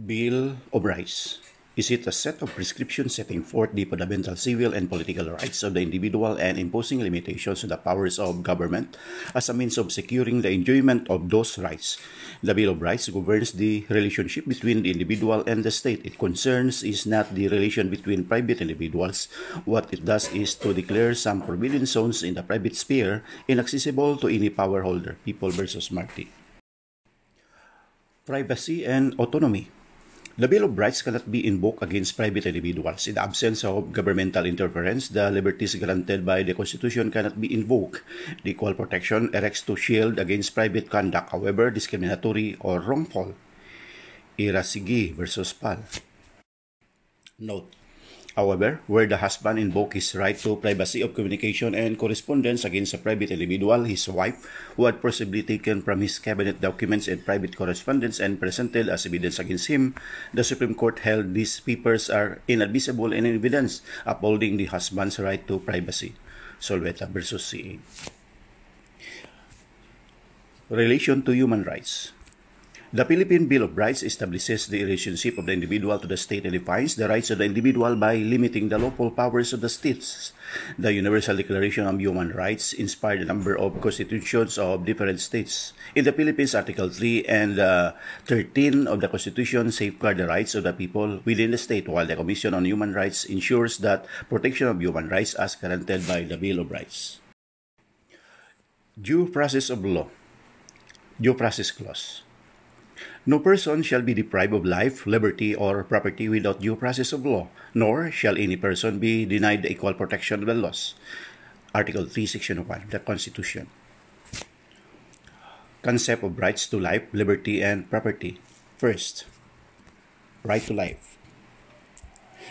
Bill of Rights. Is it a set of prescriptions setting forth the fundamental civil and political rights of the individual and imposing limitations on the powers of government as a means of securing the enjoyment of those rights? The Bill of Rights governs the relationship between the individual and the state. It concerns is not the relation between private individuals. What it does is to declare some forbidden zones in the private sphere inaccessible to any power holder. People versus Marty. Privacy and autonomy. The Bill of Rights cannot be invoked against private individuals. In the absence of governmental interference, the liberties granted by the Constitution cannot be invoked. The equal protection erects to shield against private conduct, however discriminatory or wrongful. Irasigi versus Pal. Note However, where the husband invoke his right to privacy of communication and correspondence against a private individual, his wife, who had possibly taken from his cabinet documents and private correspondence and presented as evidence against him, the Supreme Court held these papers are inadmissible in evidence, upholding the husband's right to privacy. Solveta versus CA. Relation to human rights. The Philippine Bill of Rights establishes the relationship of the individual to the state and defines the rights of the individual by limiting the lawful powers of the states. The Universal Declaration of Human Rights inspired a number of constitutions of different states. In the Philippines, Article 3 and uh, 13 of the Constitution safeguard the rights of the people within the state, while the Commission on Human Rights ensures that protection of human rights as guaranteed by the Bill of Rights. Due process of law. Due process clause. No person shall be deprived of life, liberty, or property without due process of law, nor shall any person be denied equal protection of the laws. Article 3, Section 1, the Constitution. Concept of rights to life, liberty, and property. First, right to life.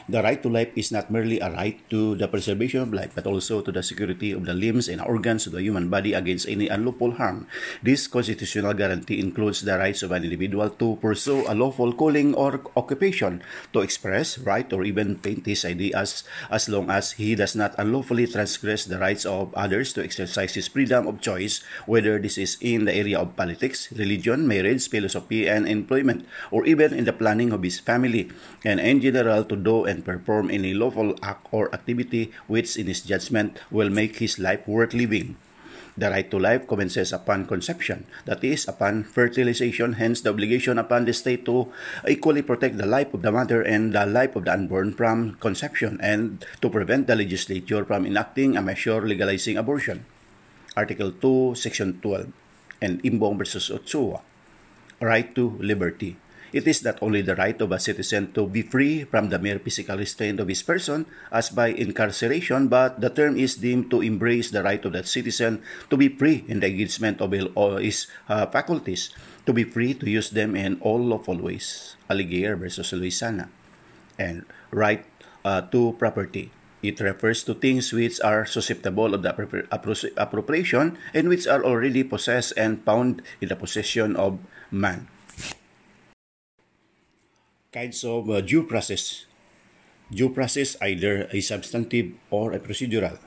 The right to life is not merely a right to the preservation of life, but also to the security of the limbs and organs of the human body against any unlawful harm. This constitutional guarantee includes the rights of an individual to pursue a lawful calling or occupation, to express, write, or even paint his ideas as long as he does not unlawfully transgress the rights of others to exercise his freedom of choice, whether this is in the area of politics, religion, marriage, philosophy, and employment, or even in the planning of his family, and in general to do and perform any lawful act or activity which in his judgment will make his life worth living. The right to life commences upon conception, that is, upon fertilization, hence the obligation upon the state to equally protect the life of the mother and the life of the unborn from conception, and to prevent the legislature from enacting a measure legalizing abortion. Article 2, Section 12, and Imbong versus Otsua. Right to liberty. It is not only the right of a citizen to be free from the mere physical restraint of his person as by incarceration, but the term is deemed to embrace the right of that citizen to be free in the engagement of his uh, faculties, to be free to use them in all lawful ways. Alligator versus Luisana. And right uh, to property. It refers to things which are susceptible of the appropriation and which are already possessed and found in the possession of man kinds of uh, due process. Due process either a substantive or a procedural.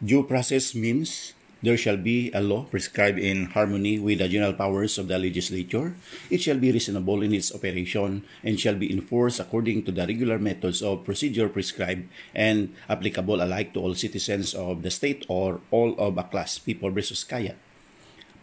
Due process means there shall be a law prescribed in harmony with the general powers of the legislature. It shall be reasonable in its operation and shall be enforced according to the regular methods of procedure prescribed and applicable alike to all citizens of the state or all of a class, people versus kaya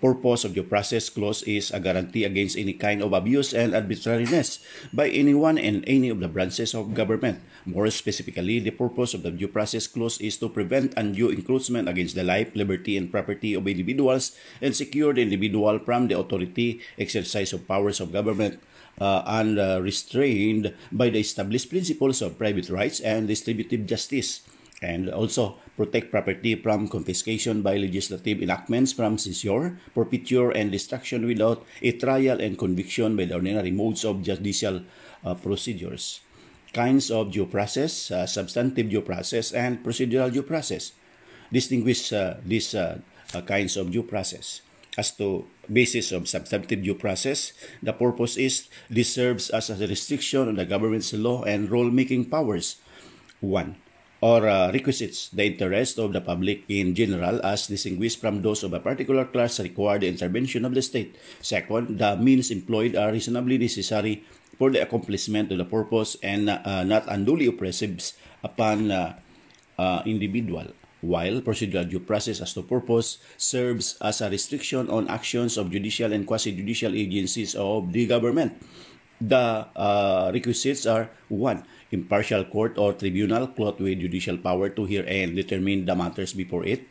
purpose of due process clause is a guarantee against any kind of abuse and arbitrariness by anyone in any of the branches of government. More specifically, the purpose of the due process clause is to prevent undue encroachment against the life, liberty, and property of individuals and secure the individual from the authority, exercise of powers of government, uh, and uh, restrained by the established principles of private rights and distributive justice and also protect property from confiscation by legislative enactments from seizure, forfeiture, and destruction without a trial and conviction by the ordinary modes of judicial uh, procedures. Kinds of due process, uh, substantive due process, and procedural due process. Distinguish uh, these uh, uh, kinds of due process. As to basis of substantive due process, the purpose is this serves as a restriction on the government's law and rule-making powers. 1 or uh, requisites the interest of the public in general as distinguished from those of a particular class require the intervention of the state. Second, the means employed are reasonably necessary for the accomplishment of the purpose and uh, not unduly oppressive upon uh, uh, individual while procedural due process as to purpose serves as a restriction on actions of judicial and quasi-judicial agencies of the government. The uh, requisites are 1. Impartial court or tribunal clothed with judicial power to hear and determine the matters before it.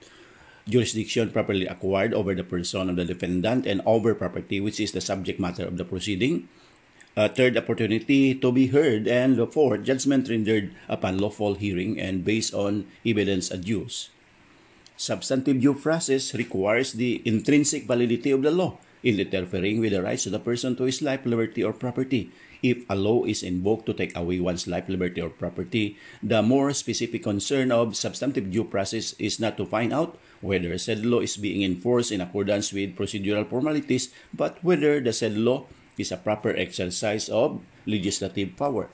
Jurisdiction properly acquired over the person of the defendant and over property which is the subject matter of the proceeding. Uh, third, opportunity to be heard. And fourth, judgment rendered upon lawful hearing and based on evidence adduced. Substantive due process requires the intrinsic validity of the law in interfering with the rights of the person to his life, liberty, or property. If a law is invoked to take away one's life, liberty, or property, the more specific concern of substantive due process is not to find out whether said law is being enforced in accordance with procedural formalities, but whether the said law is a proper exercise of legislative power.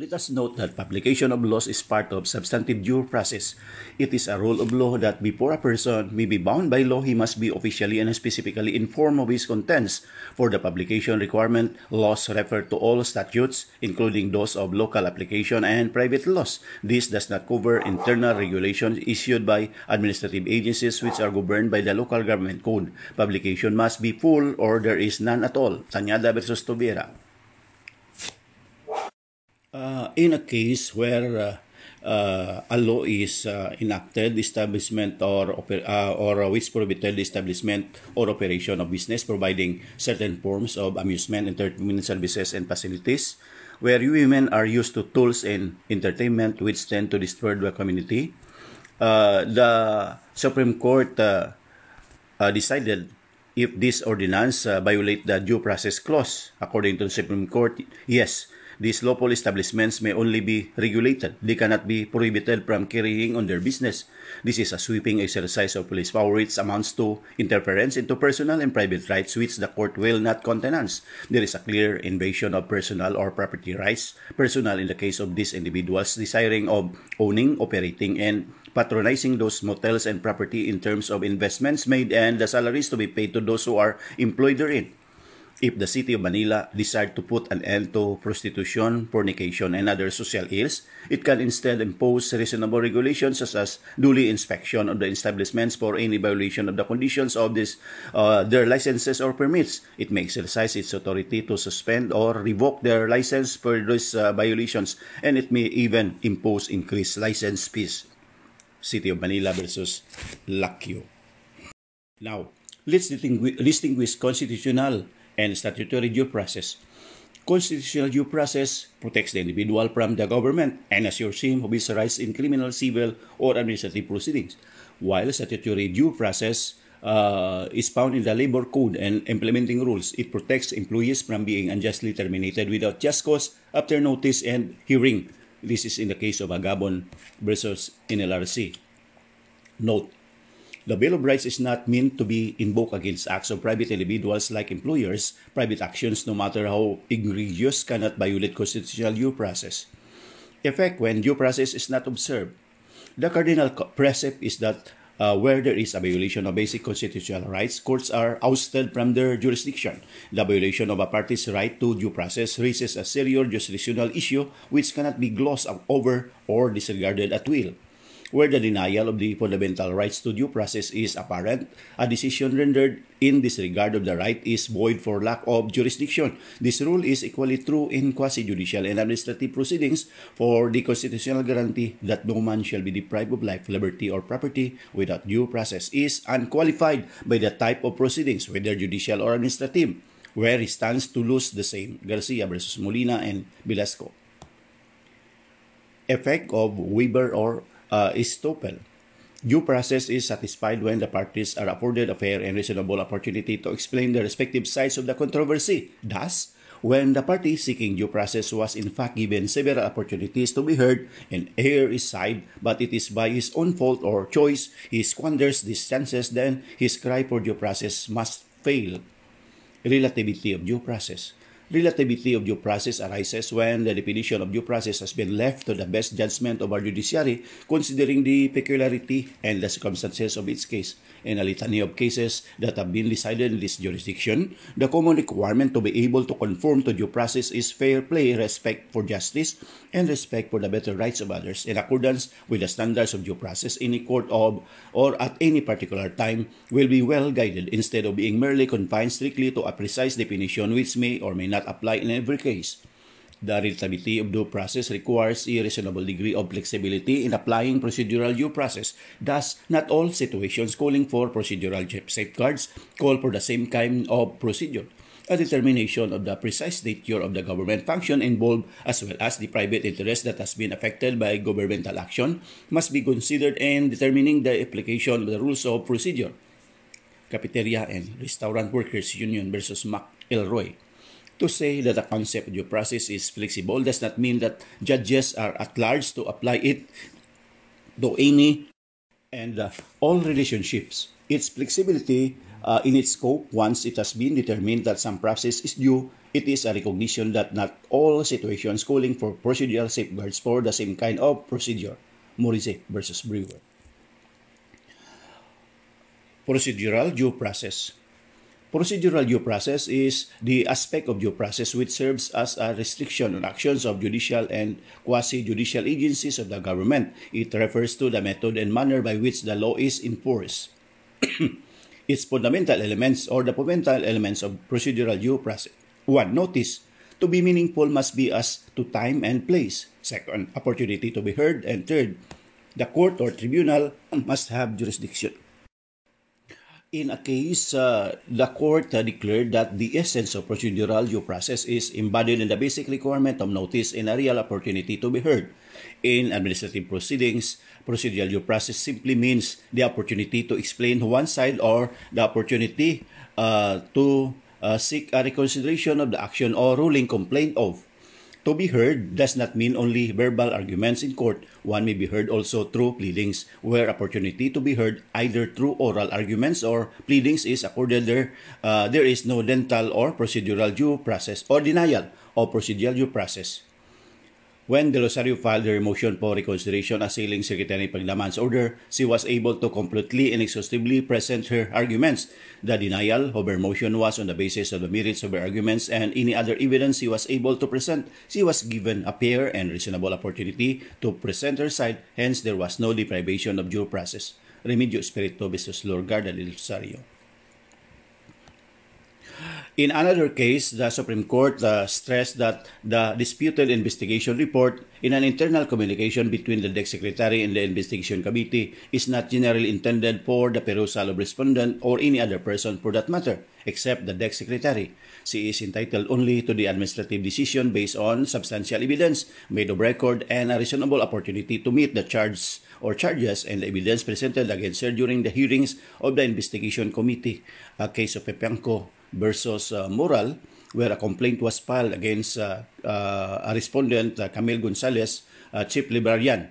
Let us note that publication of laws is part of substantive due process. It is a rule of law that before a person may be bound by law, he must be officially and specifically informed of his contents. For the publication requirement, laws refer to all statutes, including those of local application and private laws. This does not cover internal regulations issued by administrative agencies which are governed by the local government code. Publication must be full or there is none at all. Tanyada versus Tobera. Uh, in a case where uh, uh, a law is uh, enacted, establishment or oper- uh, or which prohibited establishment or operation of business, providing certain forms of amusement, entertainment services, and facilities, where women are used to tools and entertainment which tend to disturb the community. Uh, the Supreme Court uh, uh, decided if this ordinance uh, violate the due process clause. According to the Supreme Court, yes, These lawful establishments may only be regulated. They cannot be prohibited from carrying on their business. This is a sweeping exercise of police power which amounts to interference into personal and private rights which the court will not countenance. There is a clear invasion of personal or property rights, personal in the case of these individuals desiring of owning, operating, and patronizing those motels and property in terms of investments made and the salaries to be paid to those who are employed therein if the city of Manila desired to put an end to prostitution, fornication, and other social ills, it can instead impose reasonable regulations such as duly inspection of the establishments for any violation of the conditions of this, uh, their licenses or permits. It may exercise its authority to suspend or revoke their license for those uh, violations, and it may even impose increased license fees. City of Manila versus Lakyo. Now, let's distinguish constitutional and statutory due process. Constitutional due process protects the individual from the government and assures him of his rights in criminal, civil, or administrative proceedings, while statutory due process uh, is found in the labor code and implementing rules. It protects employees from being unjustly terminated without just cause after notice and hearing. This is in the case of Agabon versus NLRC. Note, The Bill of Rights is not meant to be invoked against acts of private individuals like employers. Private actions, no matter how egregious, cannot violate constitutional due process. Effect when due process is not observed. The cardinal precept is that uh, where there is a violation of basic constitutional rights, courts are ousted from their jurisdiction. The violation of a party's right to due process raises a serious jurisdictional issue which cannot be glossed over or disregarded at will. Where the denial of the fundamental rights to due process is apparent, a decision rendered in disregard of the right is void for lack of jurisdiction. This rule is equally true in quasi-judicial and administrative proceedings for the constitutional guarantee that no man shall be deprived of life, liberty, or property without due process is unqualified by the type of proceedings, whether judicial or administrative, where he stands to lose the same. Garcia versus Molina and Velasco. Effect of Weber or uh, estoppel. Due process is satisfied when the parties are afforded a fair and reasonable opportunity to explain the respective sides of the controversy. Thus, when the party seeking due process was in fact given several opportunities to be heard and air his side, but it is by his own fault or choice he squanders these chances, then his cry for due process must fail. Relativity of due process. Relativity of due process arises when the definition of due process has been left to the best judgment of our judiciary, considering the peculiarity and the circumstances of its case. In a litany of cases that have been decided in this jurisdiction, the common requirement to be able to conform to due process is fair play, respect for justice, and respect for the better rights of others in accordance with the standards of due process any court of or at any particular time will be well guided instead of being merely confined strictly to a precise definition which may or may not apply in every case. The relativity of due process requires a reasonable degree of flexibility in applying procedural due process. Thus, not all situations calling for procedural safeguards call for the same kind of procedure. A determination of the precise nature of the government function involved as well as the private interest that has been affected by governmental action must be considered in determining the application of the rules of procedure. Cafeteria and Restaurant Workers Union versus McElroy. To say that the concept of due process is flexible does not mean that judges are at large to apply it to any and uh, all relationships. Its flexibility uh, in its scope, once it has been determined that some process is due, it is a recognition that not all situations calling for procedural safeguards for the same kind of procedure. Morise versus Brewer. Procedural due process. Procedural due process is the aspect of due process which serves as a restriction on actions of judicial and quasi-judicial agencies of the government. It refers to the method and manner by which the law is enforced. its fundamental elements or the fundamental elements of procedural due process. One, notice to be meaningful must be as to time and place. Second, opportunity to be heard. And third, the court or tribunal must have jurisdiction. In a case, uh, the court uh, declared that the essence of procedural due process is embodied in the basic requirement of notice and a real opportunity to be heard. In administrative proceedings, procedural due process simply means the opportunity to explain one side or the opportunity uh, to uh, seek a reconsideration of the action or ruling complained of. To be heard does not mean only verbal arguments in court. One may be heard also through pleadings, where opportunity to be heard either through oral arguments or pleadings is accorded there. Uh, there is no dental or procedural due process or denial of procedural due process. When De Rosario filed her motion for reconsideration assailing Secretary Paglaman's order, she was able to completely and exhaustively present her arguments. The denial of her motion was on the basis of the merits of her arguments and any other evidence she was able to present. She was given a fair and reasonable opportunity to present her side, hence there was no deprivation of due process. Remedio Espirito versus Lorgarda de Rosario. In another case, the Supreme Court uh, stressed that the disputed investigation report in an internal communication between the DEC Secretary and the Investigation Committee is not generally intended for the perusal of respondent or any other person for that matter, except the DEC Secretary. She is entitled only to the administrative decision based on substantial evidence made of record and a reasonable opportunity to meet the charge or charges and the evidence presented against her during the hearings of the Investigation Committee. A case of Pepianco versus uh, Moral, where a complaint was filed against uh, uh, a respondent, uh, Camille Gonzalez, uh, chief librarian,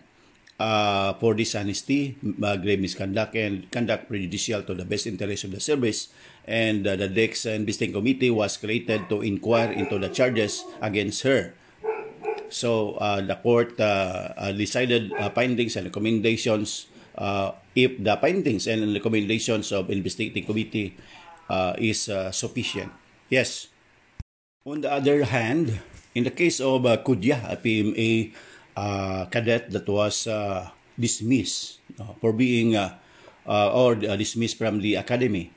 uh, for dishonesty, uh, grave misconduct, and conduct prejudicial to the best interest of the service. And uh, the DEX Investing Committee was created to inquire into the charges against her. So uh, the court uh, uh, decided uh, findings and recommendations. Uh, if the findings and recommendations of investigating committee uh, is uh, sufficient. Yes. On the other hand, in the case of uh, Kudya, a PMA uh, cadet that was uh, dismissed uh, for being uh, uh, or uh, dismissed from the academy,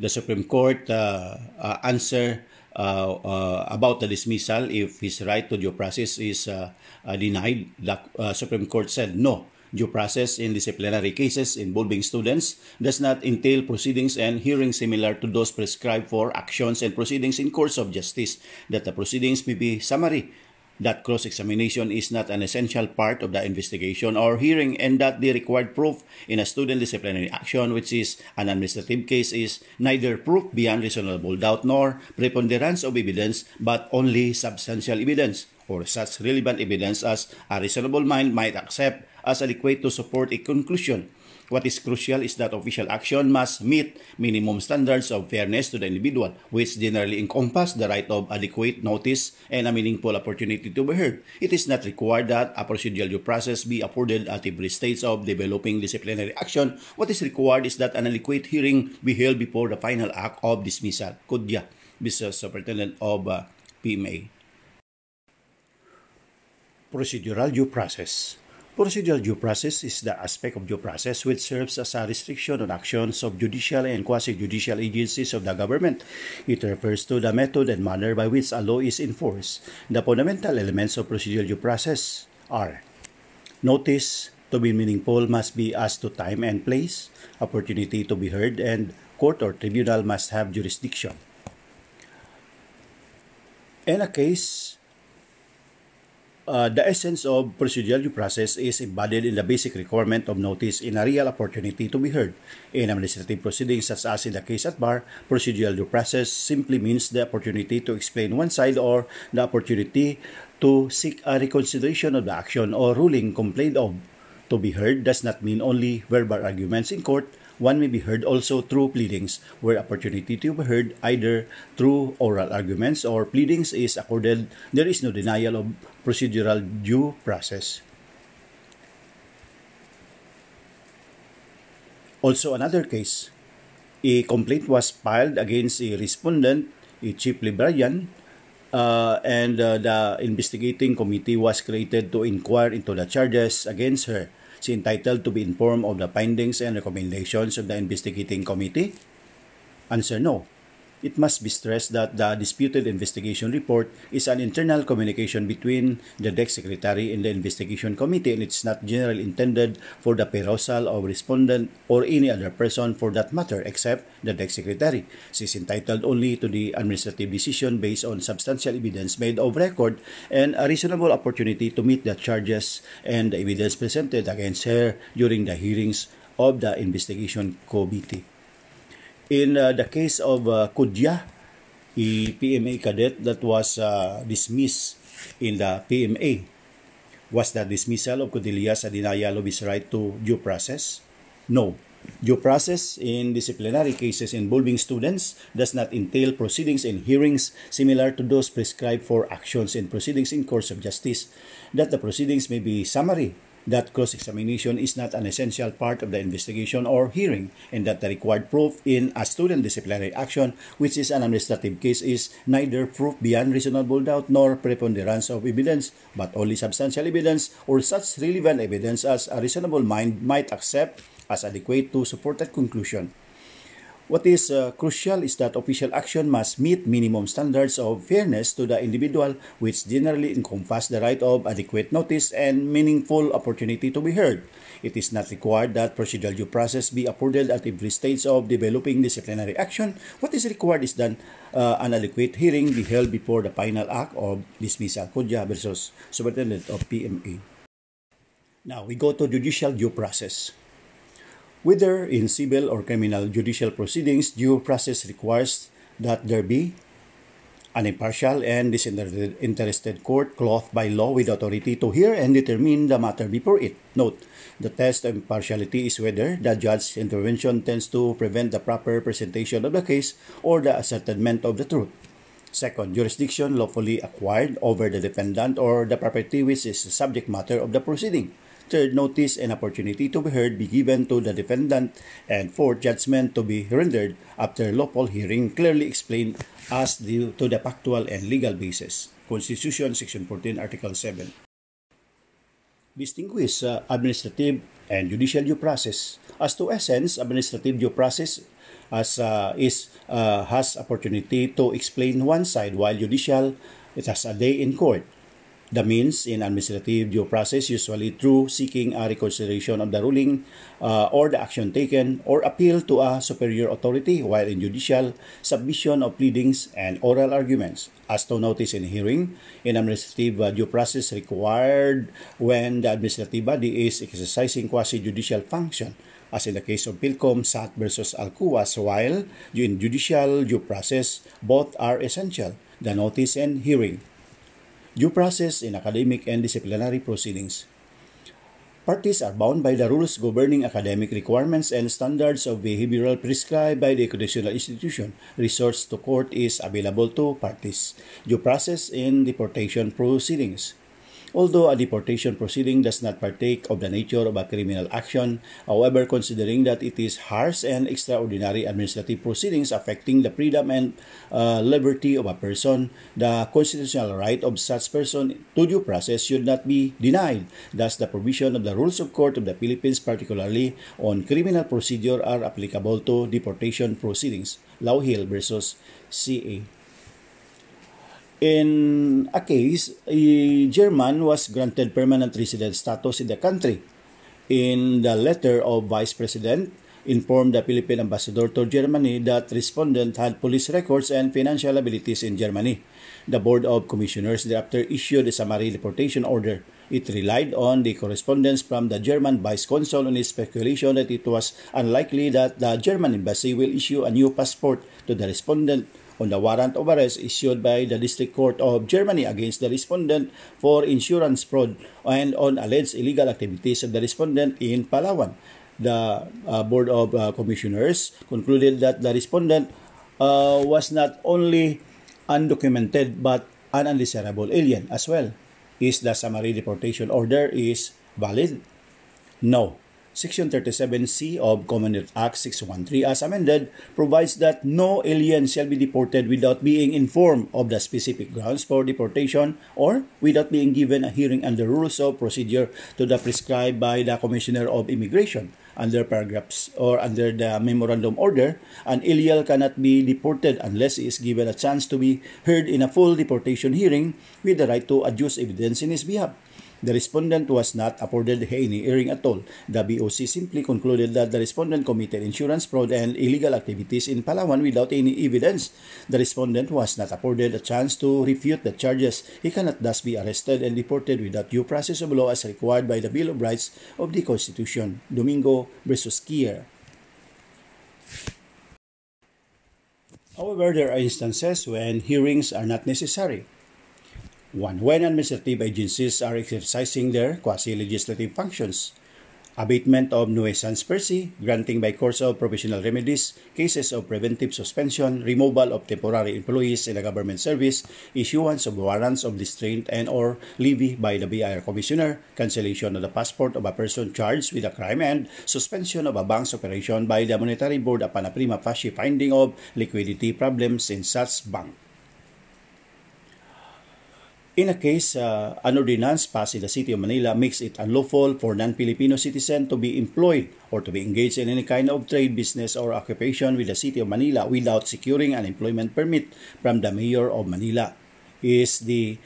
the Supreme Court uh, uh, answer uh, uh, about the dismissal if his right to due process is uh, uh, denied. The uh, Supreme Court said no due process in disciplinary cases involving students does not entail proceedings and hearings similar to those prescribed for actions and proceedings in courts of justice, that the proceedings may be summary, that cross-examination is not an essential part of the investigation or hearing and that the required proof in a student disciplinary action which is an administrative case is neither proof beyond reasonable doubt nor preponderance of evidence but only substantial evidence or such relevant evidence as a reasonable mind might accept as adequate to support a conclusion. What is crucial is that official action must meet minimum standards of fairness to the individual, which generally encompass the right of adequate notice and a meaningful opportunity to be heard. It is not required that a procedural due process be afforded at every stage of developing disciplinary action. What is required is that an adequate hearing be held before the final act of dismissal. Kudya, Mr. Superintendent of uh, PMA. Procedural due process. Procedural due process is the aspect of due process which serves as a restriction on actions of judicial and quasi-judicial agencies of the government. It refers to the method and manner by which a law is enforced. The fundamental elements of procedural due process are notice to be meaningful must be as to time and place, opportunity to be heard, and court or tribunal must have jurisdiction. In a case Uh, the essence of procedural due process is embodied in the basic requirement of notice in a real opportunity to be heard. In administrative proceedings, such as in the case at bar, procedural due process simply means the opportunity to explain one side or the opportunity to seek a reconsideration of the action or ruling complained of. To be heard does not mean only verbal arguments in court, one may be heard also through pleadings, where opportunity to be heard either through oral arguments or pleadings is accorded, there is no denial of procedural due process. Also, another case, a complaint was filed against a respondent, a chief librarian, uh, and uh, the investigating committee was created to inquire into the charges against her she entitled to be informed of the findings and recommendations of the investigating committee? Answer no. It must be stressed that the disputed investigation report is an internal communication between the DEC secretary and the investigation committee and it's not generally intended for the perusal of respondent or any other person for that matter except the DEC secretary. She is entitled only to the administrative decision based on substantial evidence made of record and a reasonable opportunity to meet the charges and the evidence presented against her during the hearings of the investigation committee. In uh, the case of uh, Kudya, a PMA cadet that was uh, dismissed in the PMA, was the dismissal of Codelias a denial of his right to due process? No. Due process in disciplinary cases involving students does not entail proceedings and hearings similar to those prescribed for actions and proceedings in courts of justice. That the proceedings may be summary that cross-examination is not an essential part of the investigation or hearing and that the required proof in a student disciplinary action, which is an administrative case, is neither proof beyond reasonable doubt nor preponderance of evidence, but only substantial evidence or such relevant evidence as a reasonable mind might accept as adequate to support that conclusion. What is uh, crucial is that official action must meet minimum standards of fairness to the individual, which generally encompass the right of adequate notice and meaningful opportunity to be heard. It is not required that procedural due process be afforded at every stage of developing disciplinary action. What is required is that uh, an adequate hearing be held before the final act of dismissal. Kodja versus Superintendent of PMA. Now, we go to judicial due process. Whether in civil or criminal judicial proceedings, due process requires that there be an impartial and disinterested court clothed by law with authority to hear and determine the matter before it. Note, the test of impartiality is whether the judge's intervention tends to prevent the proper presentation of the case or the ascertainment of the truth. Second, jurisdiction lawfully acquired over the defendant or the property which is the subject matter of the proceeding. Third, notice and opportunity to be heard be given to the defendant. And fourth, judgment to be rendered after lawful hearing clearly explained as due to the factual and legal basis. Constitution, Section 14, Article 7. Distinguish uh, administrative and judicial due process. As to essence, administrative due process as uh, is uh, has opportunity to explain one side while judicial it has a day in court the means in administrative due process usually through seeking a reconsideration of the ruling uh, or the action taken or appeal to a superior authority while in judicial submission of pleadings and oral arguments. As to notice in hearing in administrative uh, due process required when the administrative body is exercising quasi-judicial function as in the case of Pilcom, SAT versus Alcuas, while in judicial due process, both are essential, the notice and hearing due process in academic and disciplinary proceedings. parties are bound by the rules governing academic requirements and standards of behavioral prescribed by the educational institution. Resource to court is available to parties. Due process in deportation proceedings. Although a deportation proceeding does not partake of the nature of a criminal action, however, considering that it is harsh and extraordinary administrative proceedings affecting the freedom and uh, liberty of a person, the constitutional right of such person to due process should not be denied. Thus, the provision of the Rules of Court of the Philippines, particularly on criminal procedure, are applicable to deportation proceedings. Lauhil versus CA. In a case, a German was granted permanent resident status in the country. In the letter of Vice President, informed the Philippine ambassador to Germany that respondent had police records and financial abilities in Germany. The Board of Commissioners thereafter issued a summary deportation order. It relied on the correspondence from the German vice consul on his speculation that it was unlikely that the German embassy will issue a new passport to the respondent on the warrant of arrest issued by the District Court of Germany against the respondent for insurance fraud and on alleged illegal activities of the respondent in Palawan. The uh, Board of uh, Commissioners concluded that the respondent uh, was not only undocumented but an undesirable alien as well. Is the summary deportation order is valid? No. Section 37C of Commonwealth Act 613 as amended provides that no alien shall be deported without being informed of the specific grounds for deportation or without being given a hearing under rules of procedure to the prescribed by the Commissioner of Immigration under paragraphs or under the memorandum order, an alien cannot be deported unless he is given a chance to be heard in a full deportation hearing with the right to adduce evidence in his behalf. The respondent was not afforded any hearing at all. The BOC simply concluded that the respondent committed insurance fraud and illegal activities in Palawan without any evidence. The respondent was not afforded a chance to refute the charges. He cannot thus be arrested and deported without due process of law as required by the Bill of Rights of the Constitution. Domingo versus Kier. However, there are instances when hearings are not necessary. One, when administrative agencies are exercising their quasi-legislative functions. Abatement of nuisance per se, granting by course of provisional remedies, cases of preventive suspension, removal of temporary employees in the government service, issuance of warrants of restraint and or levy by the BIR Commissioner, cancellation of the passport of a person charged with a crime, and suspension of a bank's operation by the Monetary Board upon a prima facie finding of liquidity problems in such bank. In a case, uh, an ordinance passed in the City of Manila makes it unlawful for non-Filipino citizen to be employed or to be engaged in any kind of trade, business, or occupation with the City of Manila without securing an employment permit from the Mayor of Manila. Is the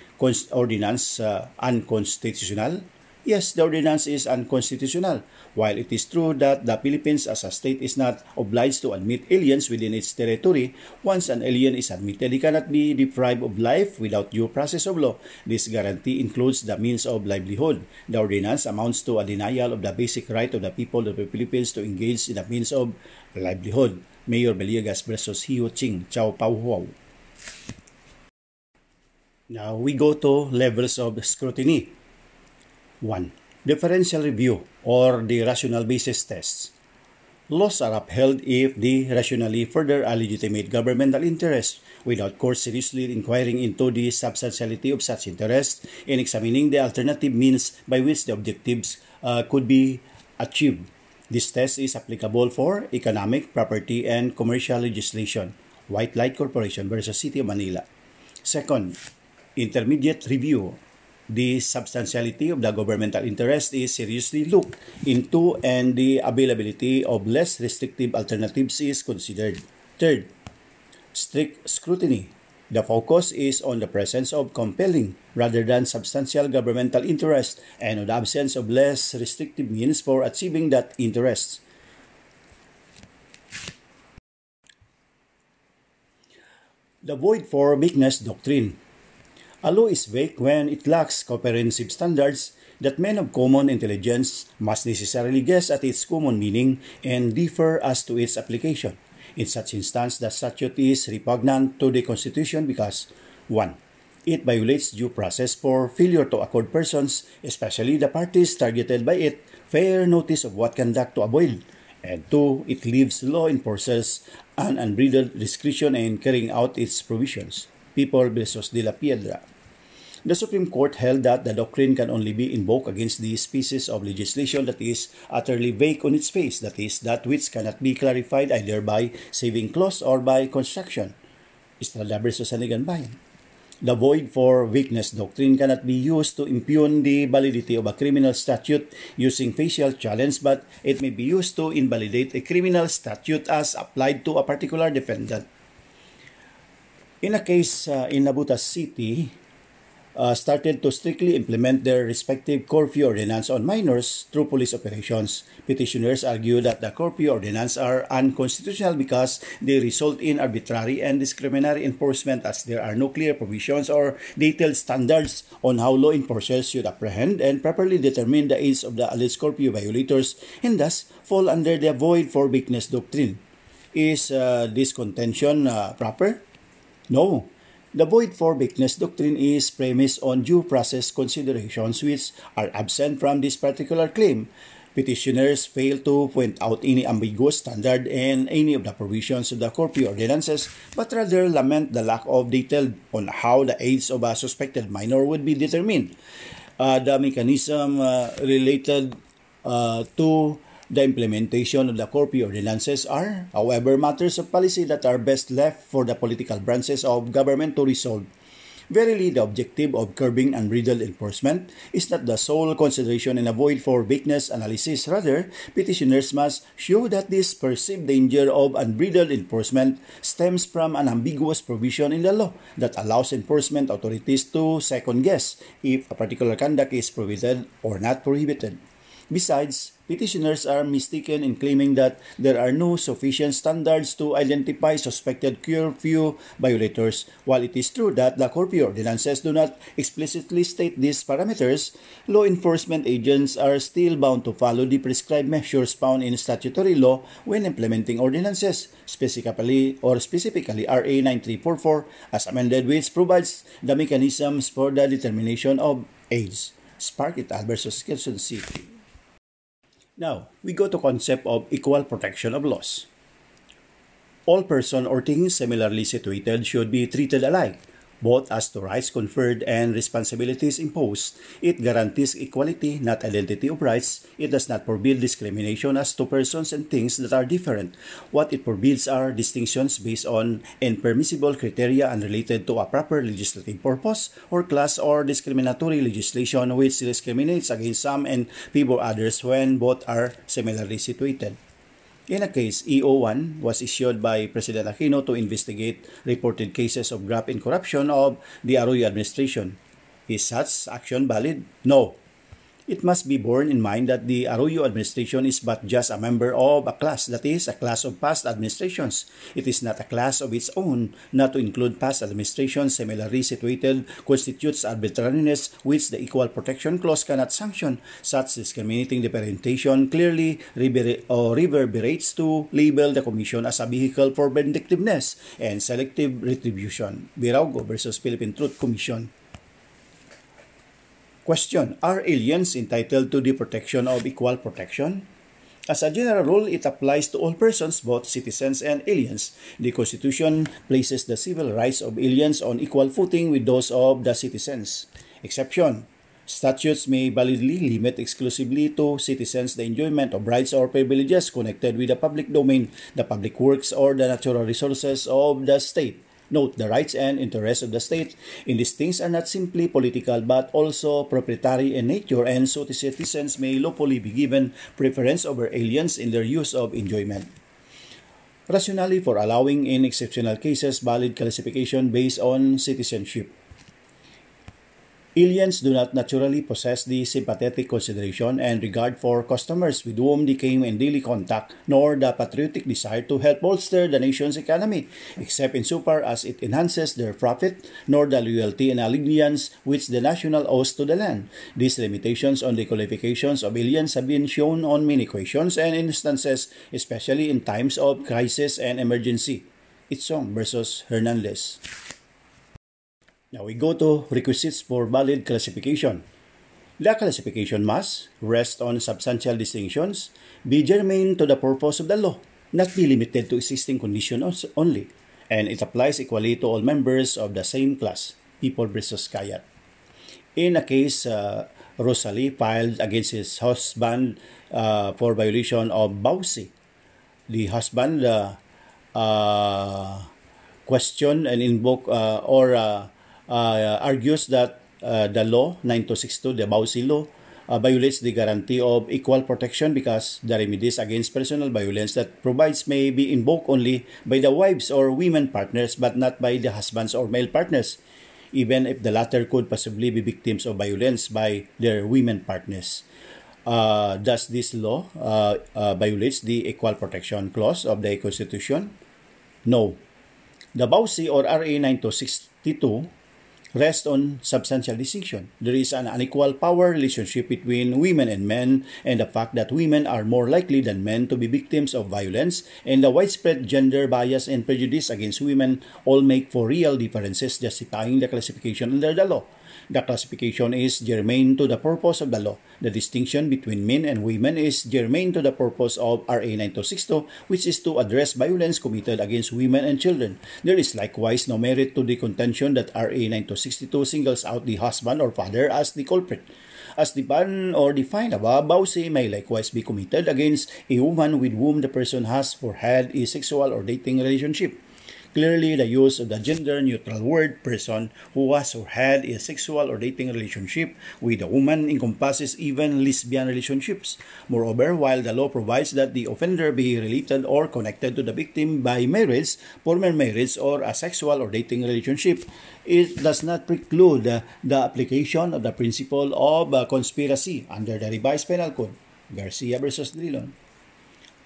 ordinance uh, unconstitutional? Yes, the ordinance is unconstitutional. While it is true that the Philippines as a state is not obliged to admit aliens within its territory, once an alien is admitted, he cannot be deprived of life without due process of law. This guarantee includes the means of livelihood. The ordinance amounts to a denial of the basic right of the people of the Philippines to engage in the means of livelihood. Mayor Beliegas versus Hiyo Ching, Chow Pau Huao. Now we go to levels of scrutiny. 1. Differential review or the rational basis tests. Laws are upheld if they rationally further a legitimate governmental interest without court seriously inquiring into the substantiality of such interest and examining the alternative means by which the objectives uh, could be achieved. This test is applicable for economic, property, and commercial legislation. White Light Corporation versus City of Manila. Second, intermediate review the substantiality of the governmental interest is seriously looked into and the availability of less restrictive alternatives is considered. Third, strict scrutiny. The focus is on the presence of compelling rather than substantial governmental interest and on the absence of less restrictive means for achieving that interest. The void for weakness doctrine a law is vague when it lacks comprehensive standards that men of common intelligence must necessarily guess at its common meaning and differ as to its application. In such instance, the statute is repugnant to the Constitution because 1. It violates due process for failure to accord persons, especially the parties targeted by it, fair notice of what conduct to avoid. And two, it leaves law enforcers an unbridled discretion in carrying out its provisions. People versus De La Piedra. The Supreme Court held that the doctrine can only be invoked against the species of legislation that is utterly vague on its face, that is, that which cannot be clarified either by saving clause or by construction. Estrada versus Sanigan Bayan. The void for weakness doctrine cannot be used to impugn the validity of a criminal statute using facial challenge, but it may be used to invalidate a criminal statute as applied to a particular defendant. In a case uh, in Nabutas City, uh, started to strictly implement their respective curfew ordinance on minors through police operations. Petitioners argue that the curfew ordinance are unconstitutional because they result in arbitrary and discriminatory enforcement as there are no clear provisions or detailed standards on how law enforcers should apprehend and properly determine the age of the alleged curfew violators and thus fall under the void for weakness doctrine. Is uh, this contention uh, proper? No. The void for weakness doctrine is premised on due process considerations which are absent from this particular claim. Petitioners fail to point out any ambiguous standard in any of the provisions of the curfew ordinances, but rather lament the lack of detail on how the age of a suspected minor would be determined. Uh, the mechanism uh, related uh, to the implementation of the curfew ordinances are, however, matters of policy that are best left for the political branches of government to resolve. Verily, the objective of curbing unbridled enforcement is not the sole consideration in a void for weakness analysis. Rather, petitioners must show that this perceived danger of unbridled enforcement stems from an ambiguous provision in the law that allows enforcement authorities to second guess if a particular conduct is prohibited or not prohibited. Besides, petitioners are mistaken in claiming that there are no sufficient standards to identify suspected curfew violators. While it is true that the curfew ordinances do not explicitly state these parameters, law enforcement agents are still bound to follow the prescribed measures found in statutory law when implementing ordinances, specifically or specifically RA 9344 as amended which provides the mechanisms for the determination of age. Spark it al versus Quezon City. Now, we go to concept of equal protection of laws. All person or things similarly situated should be treated alike, both as to rights conferred and responsibilities imposed. It guarantees equality, not identity of rights. It does not forbid discrimination as to persons and things that are different. What it forbids are distinctions based on impermissible criteria unrelated to a proper legislative purpose or class or discriminatory legislation which discriminates against some and favor others when both are similarly situated. In a case, EO1 was issued by President Aquino to investigate reported cases of graft and corruption of the Arroyo administration. Is such action valid? No. It must be borne in mind that the Arroyo administration is but just a member of a class, that is, a class of past administrations. It is not a class of its own. Not to include past administrations similarly situated constitutes arbitrariness which the Equal Protection Clause cannot sanction. Such discriminating differentiation clearly reverberates to label the Commission as a vehicle for vindictiveness and selective retribution. Biraugo versus Philippine Truth Commission. Question Are aliens entitled to the protection of equal protection? As a general rule, it applies to all persons, both citizens and aliens. The Constitution places the civil rights of aliens on equal footing with those of the citizens. Exception Statutes may validly limit exclusively to citizens the enjoyment of rights or privileges connected with the public domain, the public works, or the natural resources of the state. Note, the rights and interests of the state in these things are not simply political but also proprietary in nature and so the citizens may lawfully be given preference over aliens in their use of enjoyment. Rationale for allowing in exceptional cases valid classification based on citizenship. Aliens do not naturally possess the sympathetic consideration and regard for customers with whom they came in daily contact, nor the patriotic desire to help bolster the nation's economy, except insofar as it enhances their profit, nor the loyalty and allegiance which the national owes to the land. These limitations on the qualifications of aliens have been shown on many questions and instances, especially in times of crisis and emergency. Itzong versus Hernandez. Now we go to requisites for valid classification. The classification must rest on substantial distinctions, be germane to the purpose of the law, not be limited to existing conditions only, and it applies equally to all members of the same class, people versus Kayat. In a case, uh, Rosalie filed against his husband uh, for violation of Bausi. The husband uh, uh, questioned and invoke uh, or uh, argues that uh, the law 9262, the Bausi law, uh, violates the guarantee of equal protection because the remedies against personal violence that provides may be invoked only by the wives or women partners but not by the husbands or male partners, even if the latter could possibly be victims of violence by their women partners. Uh, does this law uh, uh, violates the equal protection clause of the Constitution? No. The BAUSI or RA 9262 rest on substantial distinction. There is an unequal power relationship between women and men, and the fact that women are more likely than men to be victims of violence, and the widespread gender bias and prejudice against women all make for real differences justifying the classification under the law. The classification is germane to the purpose of the law. The distinction between men and women is germane to the purpose of RA 9262, which is to address violence committed against women and children. There is likewise no merit to the contention that RA 9262 singles out the husband or father as the culprit. As defined or defined above, bawsi may likewise be committed against a woman with whom the person has or had a sexual or dating relationship. Clearly, the use of the gender-neutral word person who has or had a sexual or dating relationship with a woman encompasses even lesbian relationships. Moreover, while the law provides that the offender be related or connected to the victim by marriage, former marriage, or a sexual or dating relationship, it does not preclude the application of the principle of conspiracy under the revised penal code. Garcia versus Drilon.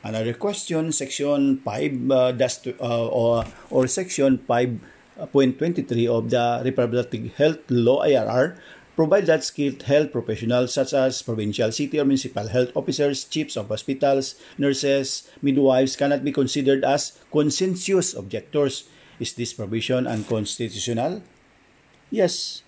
Another question, section 5 uh, to, uh, or, or section 5.23 of the Reproductive Health Law IRR provide that skilled health professionals such as provincial, city, or municipal health officers, chiefs of hospitals, nurses, midwives cannot be considered as conscientious objectors. Is this provision unconstitutional? Yes.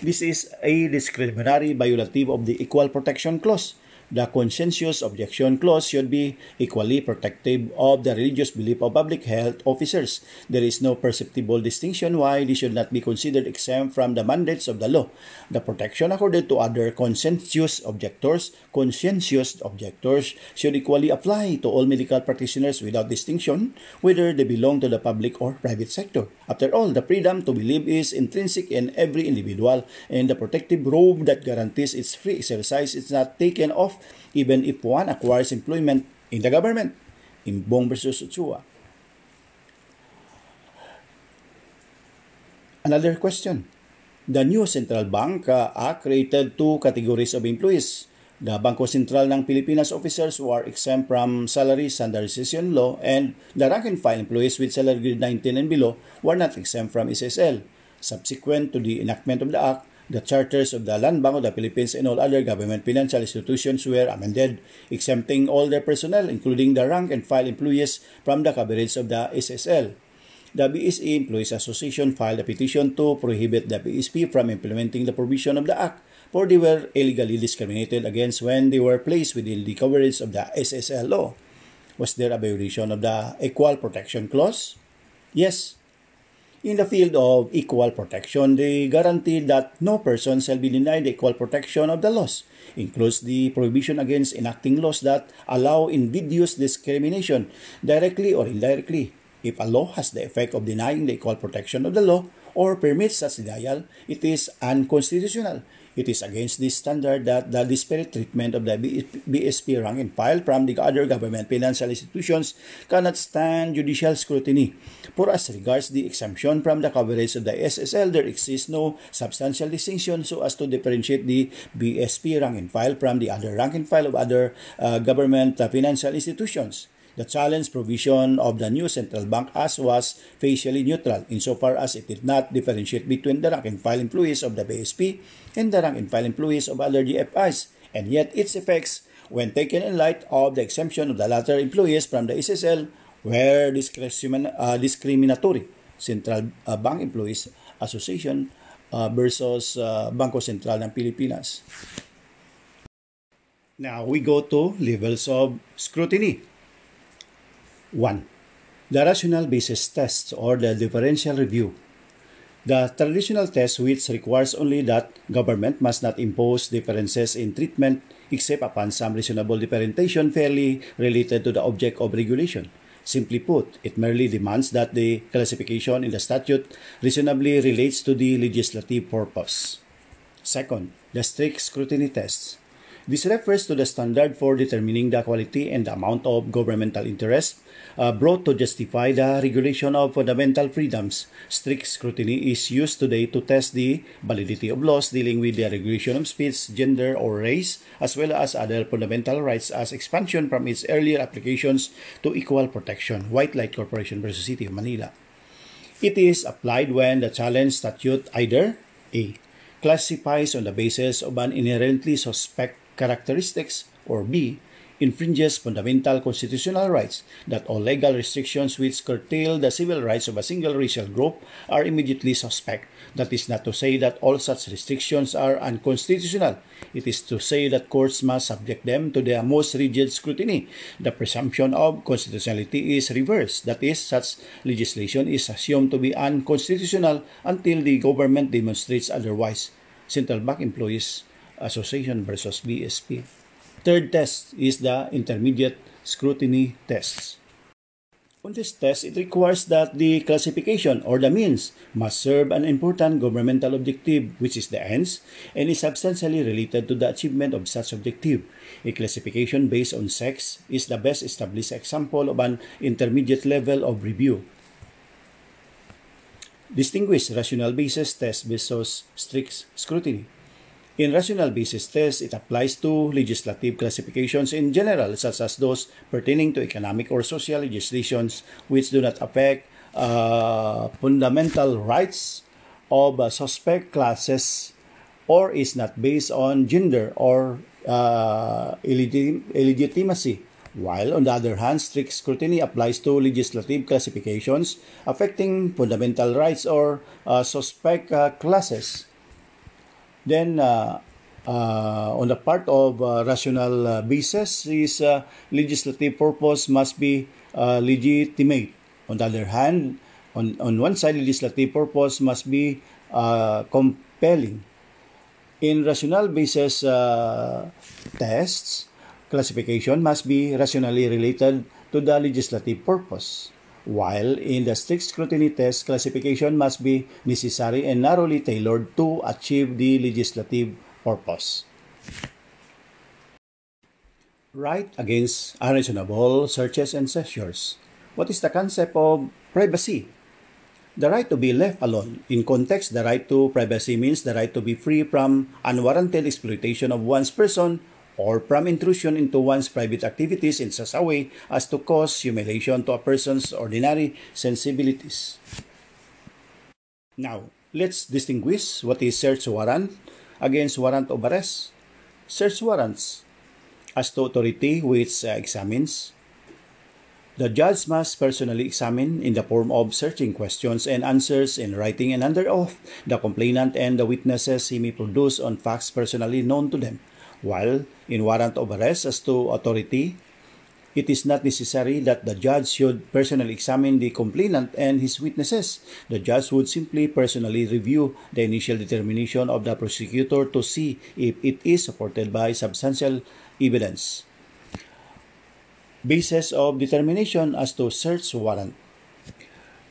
This is a discriminatory violative of the Equal Protection Clause the conscientious objection clause should be equally protective of the religious belief of public health officers. There is no perceptible distinction why they should not be considered exempt from the mandates of the law. The protection accorded to other conscientious objectors, conscientious objectors should equally apply to all medical practitioners without distinction whether they belong to the public or private sector. After all, the freedom to believe is intrinsic in every individual and the protective robe that guarantees its free exercise is not taken off even if one acquires employment in the government. In Bong versus Utsua. Another question. The new Central Bank uh, created two categories of employees. The Bangko Sentral ng Pilipinas officers who are exempt from salary standardization law and the rank and file employees with salary grade 19 and below were not exempt from SSL. Subsequent to the enactment of the Act, the charters of the Land Bank of the Philippines and all other government financial institutions were amended, exempting all their personnel, including the rank and file employees, from the coverage of the SSL. The BSE Employees Association filed a petition to prohibit the BSP from implementing the provision of the Act, for they were illegally discriminated against when they were placed within the coverage of the SSL law. Was there a violation of the Equal Protection Clause? Yes, in the field of equal protection, they guarantee that no person shall be denied equal protection of the laws, includes the prohibition against enacting laws that allow invidious discrimination, directly or indirectly. If a law has the effect of denying the equal protection of the law or permits such denial, it is unconstitutional. It is against this standard that the disparate treatment of the BSP rank and file from the other government financial institutions cannot stand judicial scrutiny. For as regards the exemption from the coverage of the SSL, there exists no substantial distinction so as to differentiate the BSP rank and file from the other rank and file of other uh, government uh, financial institutions. The challenge provision of the new central bank as was facially neutral insofar as it did not differentiate between the rank and file employees of the BSP and the rank and file employees of other GFIs, and yet its effects, when taken in light of the exemption of the latter employees from the SSL, were uh, discriminatory. Central uh, Bank Employees Association uh, versus uh, Bangko Sentral ng Pilipinas. Now, we go to levels of scrutiny. 1. The rational basis test or the differential review. The traditional test which requires only that government must not impose differences in treatment except upon some reasonable differentiation fairly related to the object of regulation. Simply put, it merely demands that the classification in the statute reasonably relates to the legislative purpose. Second, the strict scrutiny tests. This refers to the standard for determining the quality and the amount of governmental interest uh, brought to justify the regulation of fundamental freedoms. Strict scrutiny is used today to test the validity of laws dealing with the regulation of speech, gender, or race, as well as other fundamental rights as expansion from its earlier applications to equal protection. White Light Corporation versus City of Manila. It is applied when the challenge statute either A. classifies on the basis of an inherently suspect characteristics, or B, infringes fundamental constitutional rights that all legal restrictions which curtail the civil rights of a single racial group are immediately suspect. That is not to say that all such restrictions are unconstitutional. It is to say that courts must subject them to the most rigid scrutiny. The presumption of constitutionality is reversed. That is, such legislation is assumed to be unconstitutional until the government demonstrates otherwise. Central Bank Employees Association versus BSP. Third test is the intermediate scrutiny tests. On this test, it requires that the classification or the means must serve an important governmental objective, which is the ends, and is substantially related to the achievement of such objective. A classification based on sex is the best established example of an intermediate level of review. Distinguish rational basis test versus strict scrutiny. In rational basis test, it applies to legislative classifications in general, such as those pertaining to economic or social legislations which do not affect uh, fundamental rights of uh, suspect classes or is not based on gender or uh, illegitimacy. While, on the other hand, strict scrutiny applies to legislative classifications affecting fundamental rights or uh, suspect uh, classes Then, uh, uh, on the part of uh, rational uh, basis, is uh, legislative purpose must be uh, legitimate. On the other hand, on, on one side, legislative purpose must be uh, compelling. In rational basis uh, tests, classification must be rationally related to the legislative purpose while in the strict scrutiny test, classification must be necessary and narrowly tailored to achieve the legislative purpose. Right against unreasonable searches and seizures. What is the concept of privacy? The right to be left alone. In context, the right to privacy means the right to be free from unwarranted exploitation of one's person or from intrusion into one's private activities in such a way as to cause humiliation to a person's ordinary sensibilities. Now, let's distinguish what is search warrant against warrant of arrest. Search warrants as to authority which uh, examines. The judge must personally examine in the form of searching questions and answers in writing and under oath the complainant and the witnesses he may produce on facts personally known to them While in warrant of arrest as to authority, it is not necessary that the judge should personally examine the complainant and his witnesses. The judge would simply personally review the initial determination of the prosecutor to see if it is supported by substantial evidence. Basis of determination as to search warrant.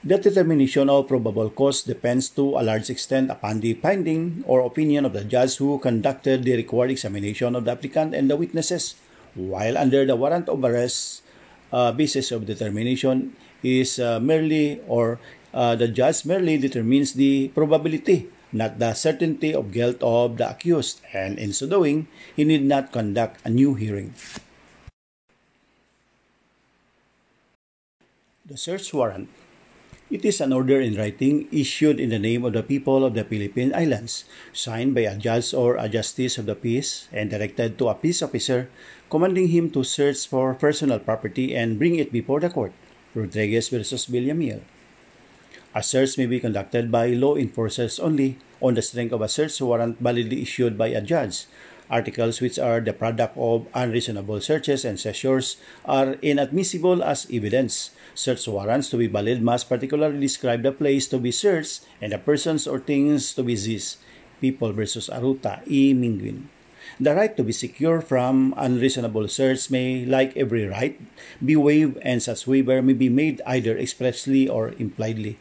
The determination of probable cause depends to a large extent upon the finding or opinion of the judge who conducted the required examination of the applicant and the witnesses, while under the warrant of arrest, uh, basis of determination is uh, merely or uh, the judge merely determines the probability, not the certainty of guilt of the accused, and in so doing, he need not conduct a new hearing. The search warrant It is an order in writing issued in the name of the people of the Philippine Islands, signed by a judge or a justice of the peace, and directed to a peace officer, commanding him to search for personal property and bring it before the court. Rodriguez versus Villamil. A search may be conducted by law enforcers only on the strength of a search warrant validly issued by a judge. Articles which are the product of unreasonable searches and seizures are inadmissible as evidence. Search warrants to be valid must particularly describe the place to be searched and the persons or things to be seized. People versus Aruta, E. Minguin. The right to be secure from unreasonable search may, like every right, be waived and such waiver may be made either expressly or impliedly.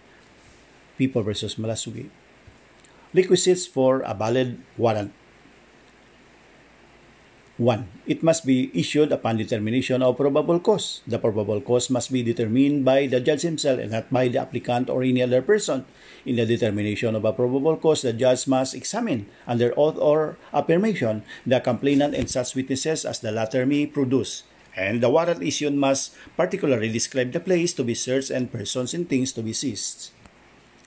People versus Malasugi. Requisites for a valid warrant 1. It must be issued upon determination of probable cause. The probable cause must be determined by the judge himself and not by the applicant or any other person. In the determination of a probable cause, the judge must examine, under oath or affirmation, the complainant and such witnesses as the latter may produce. And the warrant issued must particularly describe the place to be searched and persons and things to be seized.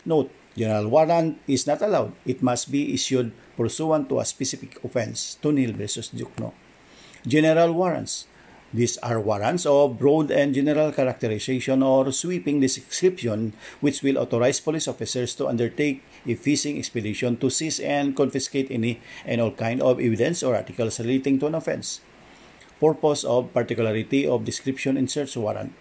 Note, general warrant is not allowed. It must be issued pursuant to a specific offense. Tunil versus Jukno. General warrants. These are warrants of broad and general characterization or sweeping description which will authorize police officers to undertake a fishing expedition to seize and confiscate any and all kind of evidence or articles relating to an offense. Purpose of particularity of description in search warrant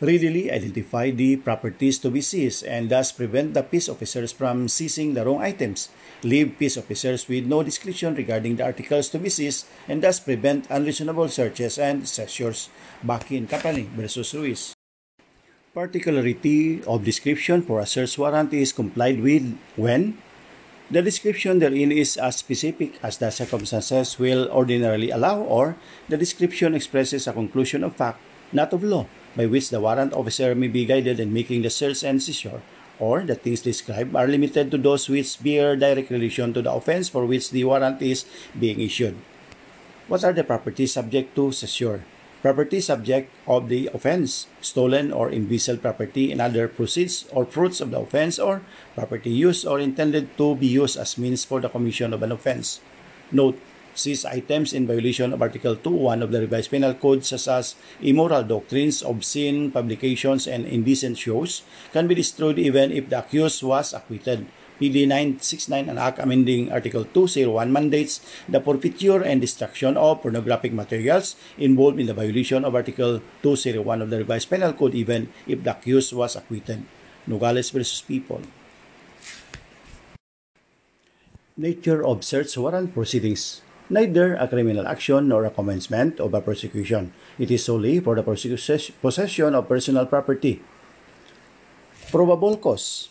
readily identify the properties to be seized and thus prevent the peace officers from seizing the wrong items, leave peace officers with no discretion regarding the articles to be seized, and thus prevent unreasonable searches and seizures. Bakin Kapani versus Ruiz. Particularity of description for a search warrant is complied with when the description therein is as specific as the circumstances will ordinarily allow or the description expresses a conclusion of fact, not of law, by which the warrant officer may be guided in making the search and seizure, or the things described are limited to those which bear direct relation to the offense for which the warrant is being issued. What are the properties subject to seizure? Property subject of the offense, stolen or embezzled property and other proceeds or fruits of the offense, or property used or intended to be used as means for the commission of an offense. Note, seize items in violation of Article 2.1 of the Revised Penal Code such as immoral doctrines, obscene publications, and indecent shows can be destroyed even if the accused was acquitted. PD 969 and Act amending Article 201 mandates the forfeiture and destruction of pornographic materials involved in the violation of Article 201 of the Revised Penal Code even if the accused was acquitted. Nogales versus People. Nature of search warrant proceedings neither a criminal action nor a commencement of a prosecution. It is solely for the possession of personal property. Probable cause.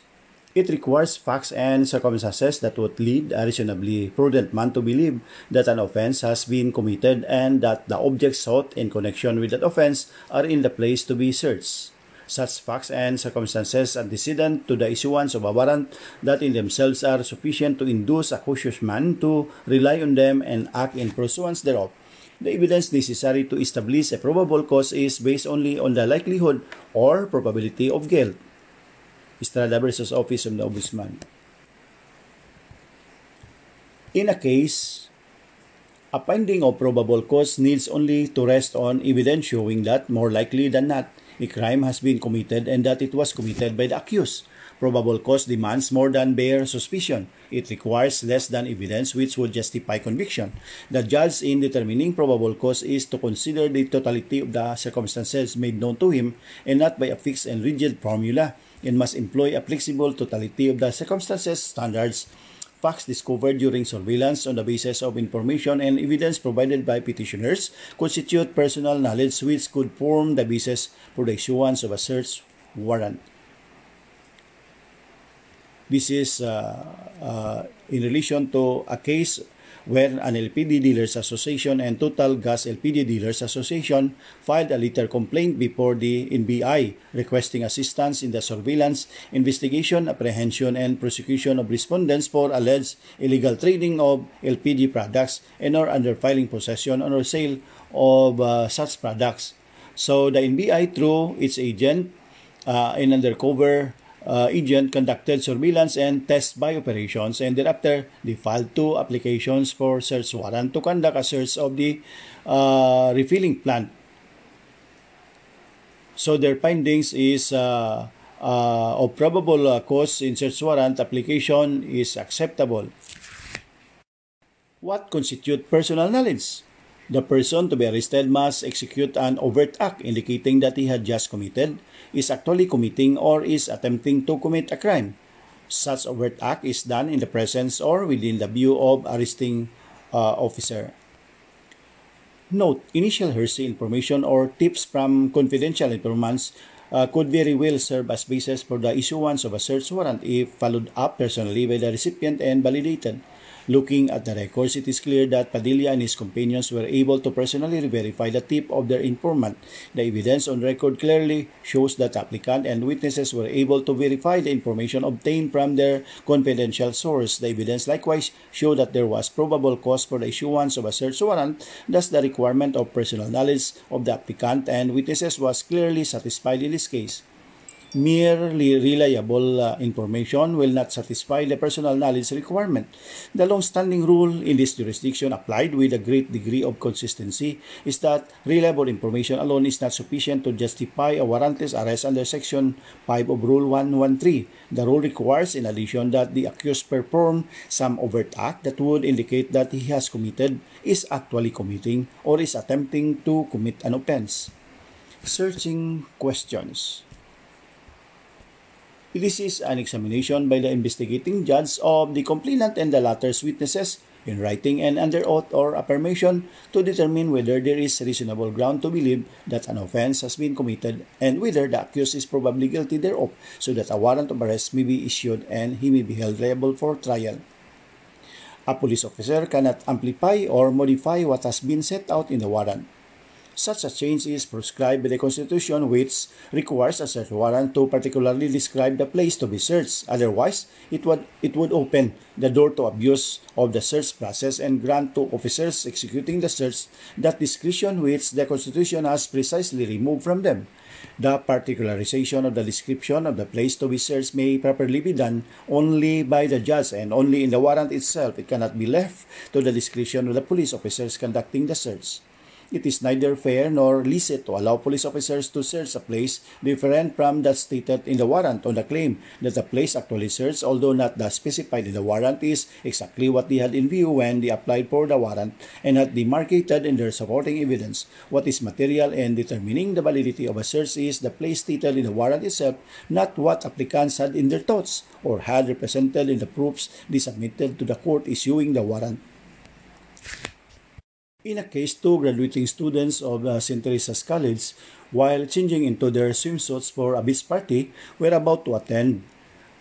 It requires facts and circumstances that would lead a reasonably prudent man to believe that an offense has been committed and that the objects sought in connection with that offense are in the place to be searched such facts and circumstances antecedent to the issuance of a warrant that in themselves are sufficient to induce a cautious man to rely on them and act in pursuance thereof. The evidence necessary to establish a probable cause is based only on the likelihood or probability of guilt. Estrada versus Office of the Ombudsman. In a case, a finding of probable cause needs only to rest on evidence showing that, more likely than not, a crime has been committed and that it was committed by the accused. Probable cause demands more than bare suspicion. It requires less than evidence which would justify conviction. The judge in determining probable cause is to consider the totality of the circumstances made known to him and not by a fixed and rigid formula and must employ a flexible totality of the circumstances standards facts discovered during surveillance on the basis of information and evidence provided by petitioners constitute personal knowledge which could form the basis for the issuance of a search warrant. This is uh, uh, in relation to a case where an LPG Dealers Association and Total Gas LPG Dealers Association filed a letter complaint before the NBI requesting assistance in the surveillance, investigation, apprehension, and prosecution of respondents for alleged illegal trading of LPG products and or under filing possession or sale of uh, such products. So the NBI through its agent uh, in undercover uh, agent conducted surveillance and test by operations and thereafter they filed two applications for search warrant to conduct a search of the uh, refilling plant. So their findings is uh, uh, of probable uh, cause in search warrant application is acceptable. What constitute personal knowledge? The person to be arrested must execute an overt act indicating that he had just committed, is actually committing, or is attempting to commit a crime. Such overt act is done in the presence or within the view of arresting uh, officer. Note, initial hearsay information or tips from confidential informants uh, could very well serve as basis for the issuance of a search warrant if followed up personally by the recipient and validated. Looking at the records, it is clear that Padilla and his companions were able to personally verify the tip of their informant. The evidence on record clearly shows that applicant and witnesses were able to verify the information obtained from their confidential source. The evidence likewise showed that there was probable cause for the issuance of a search warrant, thus the requirement of personal knowledge of the applicant and witnesses was clearly satisfied in this case merely reliable uh, information will not satisfy the personal knowledge requirement. The long-standing rule in this jurisdiction applied with a great degree of consistency is that reliable information alone is not sufficient to justify a warrantless arrest under Section 5 of Rule 113. The rule requires, in addition, that the accused perform some overt act that would indicate that he has committed, is actually committing, or is attempting to commit an offense. Searching questions. This is an examination by the investigating judge of the complainant and the latter's witnesses in writing and under oath or affirmation to determine whether there is reasonable ground to believe that an offense has been committed and whether the accused is probably guilty thereof so that a warrant of arrest may be issued and he may be held liable for trial. A police officer cannot amplify or modify what has been set out in the warrant. Such a change is prescribed by the Constitution which requires a search warrant to particularly describe the place to be searched. Otherwise, it would, it would open the door to abuse of the search process and grant to officers executing the search that discretion which the Constitution has precisely removed from them. The particularization of the description of the place to be searched may properly be done only by the judge and only in the warrant itself. It cannot be left to the discretion of the police officers conducting the search. It is neither fair nor licit to allow police officers to search a place different from that stated in the warrant on the claim that the place actually searched, although not that specified in the warrant, is exactly what they had in view when they applied for the warrant and had demarcated in their supporting evidence. What is material in determining the validity of a search is the place stated in the warrant itself, not what applicants had in their thoughts or had represented in the proofs they submitted to the court issuing the warrant. In a case, two graduating students of uh, St. Teresa's College, while changing into their swimsuits for a beach party, were about to attend.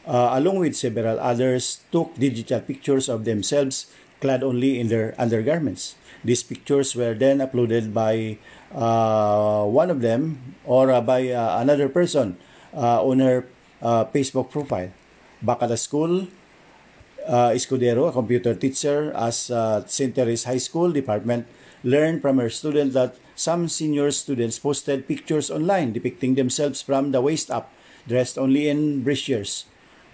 Uh, along with several others, took digital pictures of themselves clad only in their undergarments. These pictures were then uploaded by uh, one of them or uh, by uh, another person uh, on her uh, Facebook profile. Back at the school, uh, Escudero, a computer teacher as uh, St. Therese High School Department, learned from her student that some senior students posted pictures online depicting themselves from the waist up, dressed only in brassiers.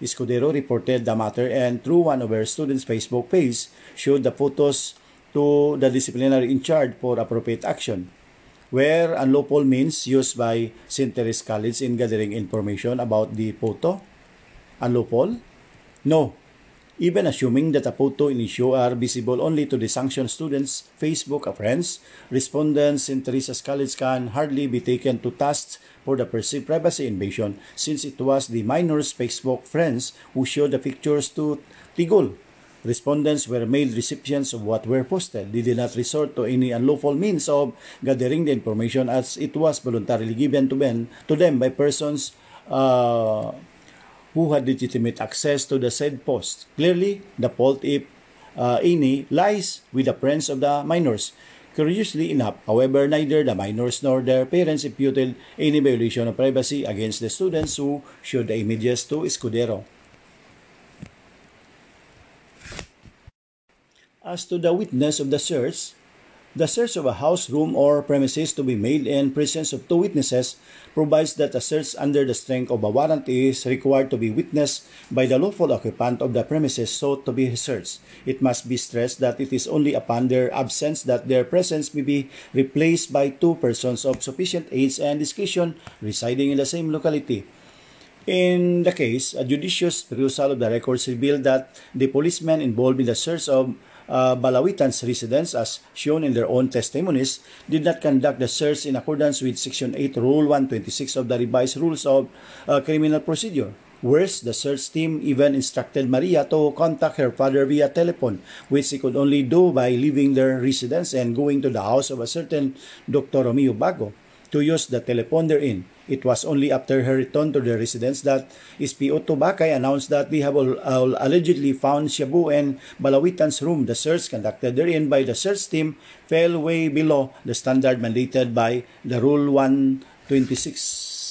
Escudero reported the matter and through one of her students' Facebook page showed the photos to the disciplinary in charge for appropriate action. Where unlawful means used by St. Therese College in gathering information about the photo? Unlawful? No, even assuming that a photo in issue are visible only to the sanctioned students, Facebook friends, respondents in Teresa's College can hardly be taken to task for the perceived privacy invasion since it was the minors' Facebook friends who showed the pictures to Tigul. Respondents were made recipients of what were posted. They did not resort to any unlawful means of gathering the information as it was voluntarily given to them, to them by persons uh, who had legitimate access to the said post. Clearly, the fault, if uh, any, lies with the friends of the minors. Curiously enough, however, neither the minors nor their parents imputed any violation of privacy against the students who showed the images to Escudero. As to the witness of the search, The search of a house, room, or premises to be made in presence of two witnesses provides that a search under the strength of a warrant is required to be witnessed by the lawful occupant of the premises sought to be searched. It must be stressed that it is only upon their absence that their presence may be replaced by two persons of sufficient age and discretion residing in the same locality. In the case, a judicious perusal of the records revealed that the policemen involved in the search of uh, Balawitan's residence, as shown in their own testimonies, did not conduct the search in accordance with Section 8, Rule 126 of the revised Rules of uh, Criminal Procedure. Worse, the search team even instructed Maria to contact her father via telephone, which she could only do by leaving their residence and going to the house of a certain Dr. Romeo Bago to use the telephone therein. It was only after her return to the residence that SP Otto Bakay announced that they have all allegedly found Shabu and Balawitan's room. The search conducted therein by the search team fell way below the standard mandated by the Rule 126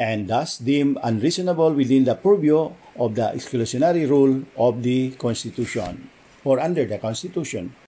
and thus deemed unreasonable within the purview of the exclusionary rule of the Constitution or under the Constitution.